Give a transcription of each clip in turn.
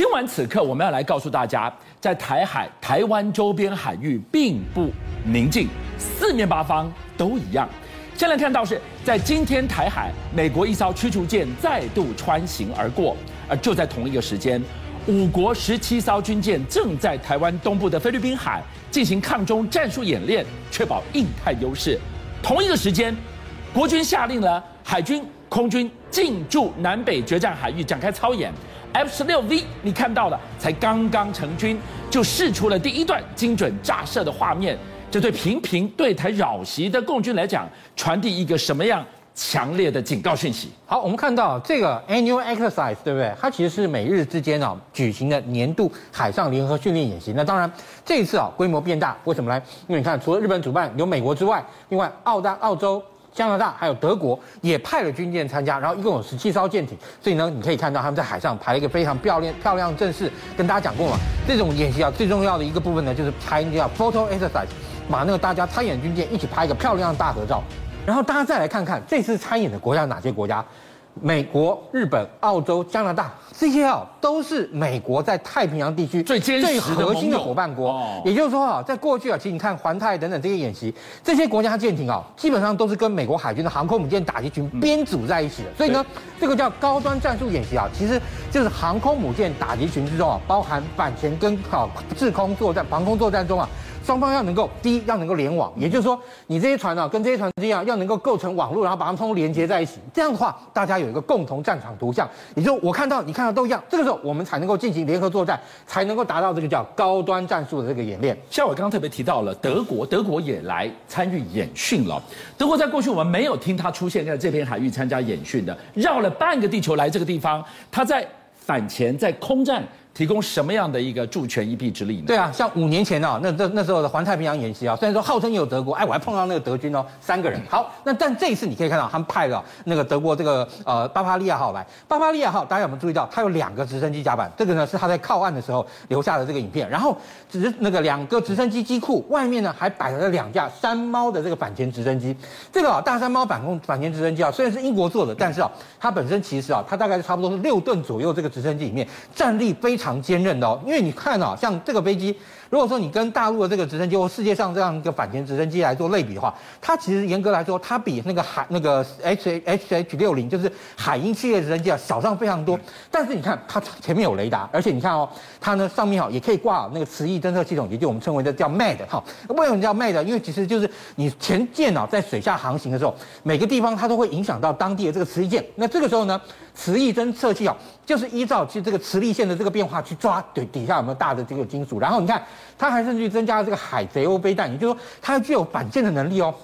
今晚此刻，我们要来告诉大家，在台海、台湾周边海域并不宁静，四面八方都一样。先来看到是在今天台海，美国一艘驱逐舰再度穿行而过，而就在同一个时间，五国十七艘军舰正在台湾东部的菲律宾海进行抗中战术演练，确保印太优势。同一个时间，国军下令了海军、空军进驻南北决战海域展开操演。F 十六 V，你看到了，才刚刚成军，就试出了第一段精准炸射的画面。这对频频对台扰袭的共军来讲，传递一个什么样强烈的警告讯息？好，我们看到这个 Annual Exercise，对不对？它其实是美日之间啊举行的年度海上联合训练演习。那当然，这一次啊规模变大，为什么呢？因为你看，除了日本主办，有美国之外，另外澳大、澳洲。加拿大还有德国也派了军舰参加，然后一共有十七艘舰艇，所以呢，你可以看到他们在海上排了一个非常漂亮、漂亮阵势。跟大家讲过嘛，这种演习啊，最重要的一个部分呢，就是拍那叫 photo exercise，把那个大家参演军舰一起拍一个漂亮的大合照。然后大家再来看看这次参演的国家哪些国家。美国、日本、澳洲、加拿大这些啊，都是美国在太平洋地区最最核心的伙伴国。也就是说啊，在过去啊，其实你看环太等等这些演习，这些国家舰艇啊，基本上都是跟美国海军的航空母舰打击群编组在一起的。所以呢，这个叫高端战术演习啊，其实就是航空母舰打击群之中啊，包含反潜跟啊制空作战、防空作战中啊。双方要能够，第一要能够联网，也就是说，你这些船呢、啊，跟这些船之间啊，要能够构成网络，然后把它们通通连接在一起。这样的话，大家有一个共同战场图像，也就我看到你看到都一样。这个时候，我们才能够进行联合作战，才能够达到这个叫高端战术的这个演练。像我刚刚特别提到了德国，德国也来参与演训了。德国在过去我们没有听他出现在这片海域参加演训的，绕了半个地球来这个地方，他在反潜，在空战。提供什么样的一个助拳一臂之力呢？对啊，像五年前啊，那那那时候的环太平洋演习啊，虽然说号称有德国，哎，我还碰到那个德军哦，三个人。好，那但这一次你可以看到，他们派了那个德国这个呃巴伐利亚号来。巴伐利亚号，大家有没有注意到，它有两个直升机甲板？这个呢是它在靠岸的时候留下的这个影片。然后只是那个两个直升机机库外面呢，还摆了两架山猫的这个反潜直升机。这个啊，大山猫反攻反潜直升机啊，虽然是英国做的，但是啊，它本身其实啊，它大概是差不多是六吨左右这个直升机里面战力非常常坚韧的哦。因为你看啊，像这个飞机，如果说你跟大陆的这个直升机或世界上这样一个反潜直升机来做类比的话，它其实严格来说，它比那个海那个 H H H 六零就是海鹰系列直升机啊小上非常多。但是你看它前面有雷达，而且你看哦，它呢上面哈也可以挂那个磁翼侦测系统，也就我们称为的叫 MAD 哈。为什么叫 MAD？因为其实就是你前舰啊在水下航行的时候，每个地方它都会影响到当地的这个磁力舰。那这个时候呢，磁翼侦测器啊，就是依照其实这个磁力线的这个变化去抓对底下有没有大的这个金属。然后你看，它还甚至增加了这个海贼鸥飞弹，也就是说它具有反舰的能力哦。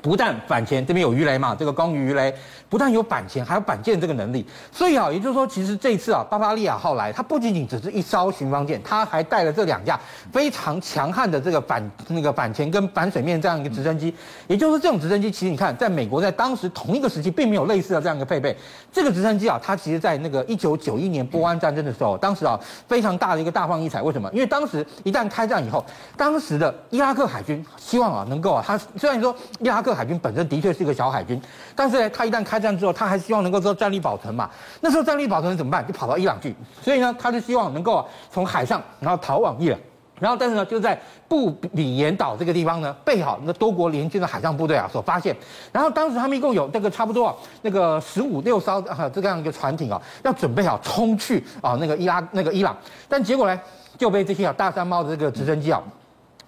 不但反潜，这边有鱼雷嘛，这个光鱼鱼雷，不但有反潜，还有反舰这个能力。所以啊，也就是说，其实这一次啊，巴伐利亚号来，它不仅仅只是一艘巡防舰，它还带了这两架非常强悍的这个反那个反潜跟反水面这样一个直升机。也就是说，这种直升机其实你看，在美国在当时同一个时期并没有类似的这样一个配备。这个直升机啊，它其实在那个一九九一年波湾战争的时候，当时啊非常大的一个大放异彩。为什么？因为当时一旦开战以后，当时的伊拉克海军希望啊能够啊，它虽然说伊拉克。海军本身的确是一个小海军，但是呢，他一旦开战之后，他还希望能够做战力保存嘛。那时候战力保存怎么办？就跑到伊朗去。所以呢，他就希望能够从海上，然后逃往伊朗。然后，但是呢，就在布里延岛这个地方呢，被好那多国联军的海上部队啊所发现。然后当时他们一共有这个差不多啊那个十五六艘啊这样一个船艇啊，要准备好冲去啊那个伊拉那个伊朗。但结果呢，就被这些啊大山猫的这个直升机啊。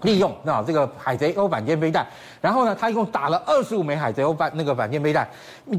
利用啊这个海贼欧反舰飞弹，然后呢，他一共打了二十五枚海贼欧反那个反舰飞弹，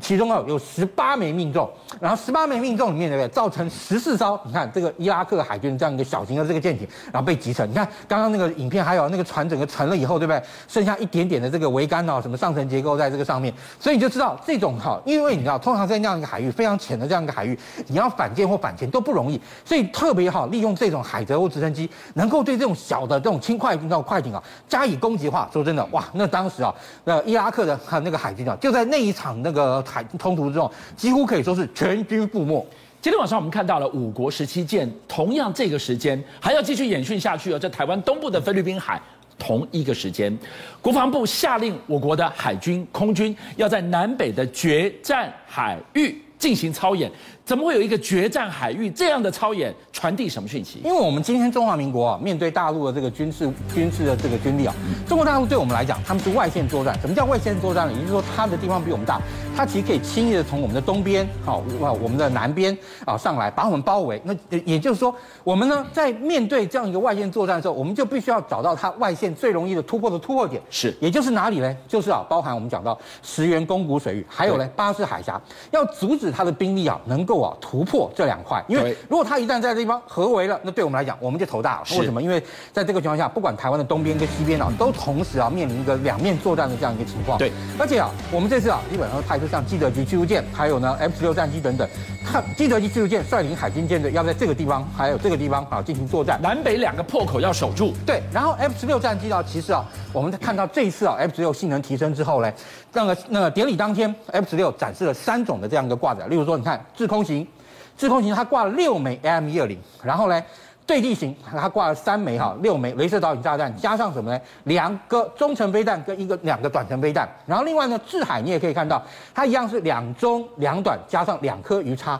其中啊有十八枚命中，然后十八枚命中里面对不对，造成十四艘，你看这个伊拉克海军这样一个小型的这个舰艇，然后被击沉。你看刚刚那个影片还有那个船整个沉了以后，对不对？剩下一点点的这个桅杆啊，什么上层结构在这个上面，所以你就知道这种哈，因为你知道通常在那样一个海域非常浅的这样一个海域，你要反舰或反潜都不容易，所以特别好利用这种海贼欧直升机，能够对这种小的这种轻快那种。快艇啊，加以攻击的话，说真的，哇，那当时啊，那伊拉克的那个海军啊，就在那一场那个海冲突之中，几乎可以说是全军覆没。今天晚上我们看到了五国十七舰，同样这个时间还要继续演训下去哦，在台湾东部的菲律宾海，同一个时间，国防部下令我国的海军、空军要在南北的决战海域进行操演，怎么会有一个决战海域这样的操演？传递什么讯息？因为我们今天中华民国啊，面对大陆的这个军事军事的这个军力啊，中国大陆对我们来讲，他们是外线作战。什么叫外线作战呢？也就是说，它的地方比我们大，它其实可以轻易的从我们的东边，好，我们的南边啊上来，把我们包围。那也就是说，我们呢在面对这样一个外线作战的时候，我们就必须要找到它外线最容易的突破的突破点。是，也就是哪里呢？就是啊，包含我们讲到石原宫古水域，还有呢巴士海峡，要阻止它的兵力啊能够啊突破这两块。因为如果它一旦在这地方合围了，那对我们来讲，我们就头大了。为什么？因为在这个情况下，不管台湾的东边跟西边啊，都同时啊面临一个两面作战的这样一个情况。对，而且啊，我们这次啊，基本上派出像基德级驱逐舰，还有呢 F 十六战机等等，看基德级驱逐舰率领海军舰队要在这个地方，还有这个地方啊进行作战，南北两个破口要守住。对，然后 F 十六战机呢，其实啊，我们看到这一次啊 F 十六性能提升之后呢，那个那个典礼当天，F 十六展示了三种的这样一个挂载，例如说，你看制空型，制空型它挂了六枚 AM 一二零，然后呢。对地形，它挂了三枚哈，六枚镭射导引炸弹，加上什么呢？两个中程飞弹跟一个两个短程飞弹。然后另外呢，制海你也可以看到，它一样是两中两短，加上两颗鱼叉。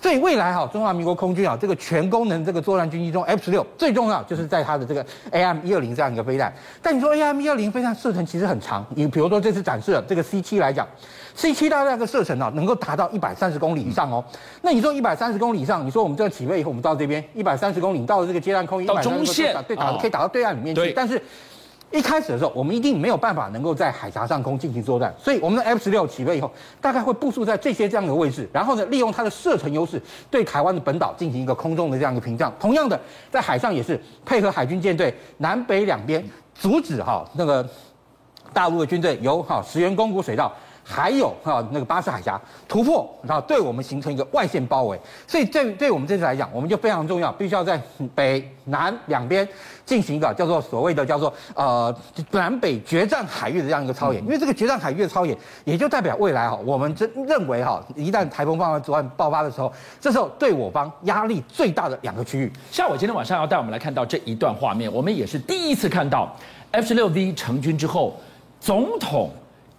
所以未来哈，中华民国空军啊，这个全功能这个作战军机中，F 十六最重要就是在它的这个 AM 一二零这样一个飞弹。但你说 AM 一二零飞弹射程其实很长，你比如说这次展示的这个 C 七来讲。C 七大概的射程啊，能够达到一百三十公里以上哦。那你说一百三十公里以上，你说我们这个起飞以后，我们到这边一百三十公里，到了这个接弹空域，到中线，对，打可以打到对岸里面去。但是，一开始的时候，我们一定没有办法能够在海峡上空进行作战，所以我们的 F 十六起飞以后，大概会部署在这些这样的位置，然后呢，利用它的射程优势，对台湾的本岛进行一个空中的这样一个屏障。同样的，在海上也是配合海军舰队南北两边，阻止哈那个大陆的军队由哈石原宫古水道。还有哈那个巴士海峡突破，然后对我们形成一个外线包围，所以对对我们这次来讲，我们就非常重要，必须要在北南两边进行一个叫做所谓的叫做呃南北决战海域的这样一个操演，因为这个决战海域的操演，也就代表未来哈，我们真认为哈，一旦台风暴发爆发的时候，这时候对我方压力最大的两个区域。像我今天晚上要带我们来看到这一段画面，我们也是第一次看到 F 十六 V 成军之后，总统。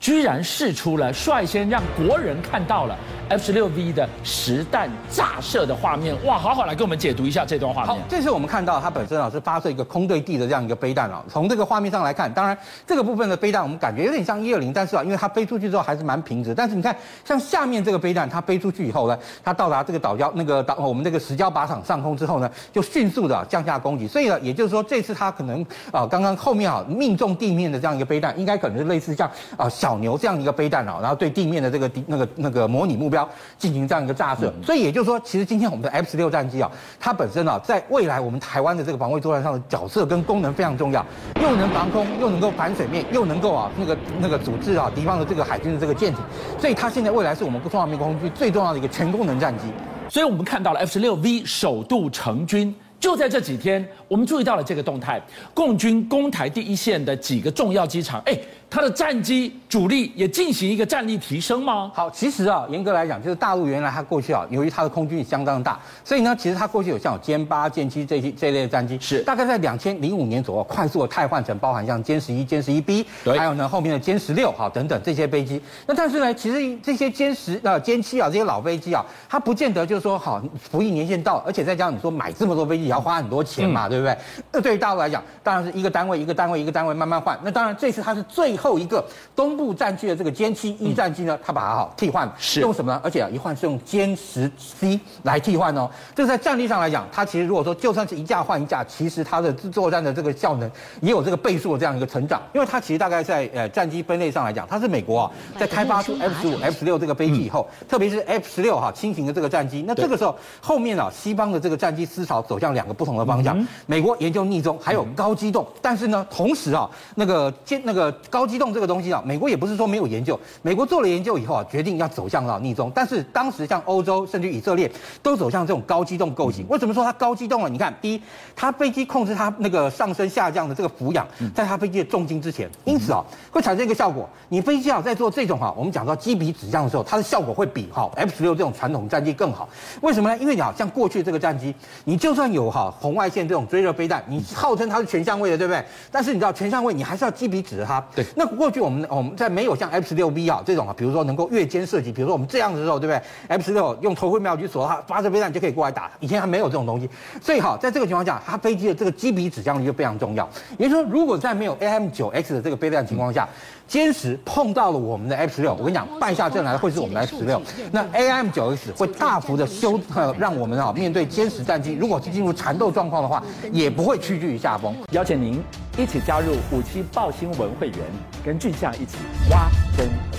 居然试出了率先让国人看到了 F 十六 V 的实弹炸射的画面，哇，好好来给我们解读一下这段画面。好，这是我们看到它本身啊是发射一个空对地的这样一个飞弹啊。从这个画面上来看，当然这个部分的飞弹我们感觉有点像一二零，但是啊，因为它飞出去之后还是蛮平直。但是你看，像下面这个飞弹，它飞出去以后呢，它到达这个岛礁那个岛我们这个石礁靶场上空之后呢，就迅速的降下攻击。所以呢，也就是说这次它可能啊刚刚后面啊命中地面的这样一个飞弹，应该可能是类似像啊小。小牛这样一个飞弹啊，然后对地面的这个敌那个那个模拟目标进行这样一个炸射，所以也就是说，其实今天我们的 F 十六战机啊，它本身啊，在未来我们台湾的这个防卫作战上的角色跟功能非常重要，又能防空，又能够反水面，又能够啊那个那个阻滞啊敌方的这个海军的这个舰艇，所以它现在未来是我们中华民国空军最重要的一个全功能战机。所以我们看到了 F 十六 V 首度成军。就在这几天，我们注意到了这个动态，共军攻台第一线的几个重要机场，哎。它的战机主力也进行一个战力提升吗？好，其实啊，严格来讲，就是大陆原来它过去啊，由于它的空军相当大，所以呢，其实它过去有像有歼八、歼七这些这类的战机，是大概在两千零五年左右快速的汰换成，包含像歼十一、歼十一 B，对，还有呢后面的歼十六哈等等这些飞机。那但是呢，其实这些歼十呃歼七啊这些老飞机啊，它不见得就是说好服役年限到，而且再加上你说买这么多飞机也要花很多钱嘛，嗯、对不对？那对于大陆来讲，当然是一个单位一个单位一个单位慢慢换。那当然这次它是最后一个。东部战区的这个歼七一战机呢，它把它好替换，是用什么呢？而且啊，一换是用歼十 C 来替换哦。这个在战力上来讲，它其实如果说就算是一架换一架，其实它的作战的这个效能也有这个倍数的这样一个成长。因为它其实大概在呃战机分类上来讲，它是美国啊在开发出 F 十五、F 十六这个飞机以后，特别是 F 十六哈轻型的这个战机，那这个时候后面啊西方的这个战机思潮走向两个不同的方向。美国研究逆中，还有高机动，但是呢，同时啊那个歼那个高机动这个东西啊。美国也不是说没有研究，美国做了研究以后啊，决定要走向了逆中。但是当时像欧洲甚至以色列都走向这种高机动构型。为什么说它高机动了？你看，第一，它飞机控制它那个上升下降的这个俯仰，在它飞机的重心之前，因此啊，会产生一个效果。你飞机啊在做这种哈，我们讲到机鼻指向的时候，它的效果会比哈 F 十六这种传统战机更好。为什么呢？因为你好像过去这个战机，你就算有哈红外线这种追热飞弹，你号称它是全相位的，对不对？但是你知道全相位，你还是要机鼻指着它。对。那过去我们我们在没有像 F 十六 B 啊这种啊，比如说能够越间射击，比如说我们这样子的时候，对不对？F 十六用头盔瞄具锁它，发射飞弹就可以过来打。以前还没有这种东西，所以好，在这个情况下，它飞机的这个机鼻指向力就非常重要。也就是说，如果在没有 AM 九 X 的这个飞弹情况下，歼十碰到了我们的 F 十六，我跟你讲，败下阵来会是我们的 F 十六。那 AIM 九 X 会大幅的修，呃，让我们啊面对歼十战机，如果是进入缠斗状况的话，也不会屈居于下风。邀请您一起加入五七报新闻会员，跟俊相一起挖真相。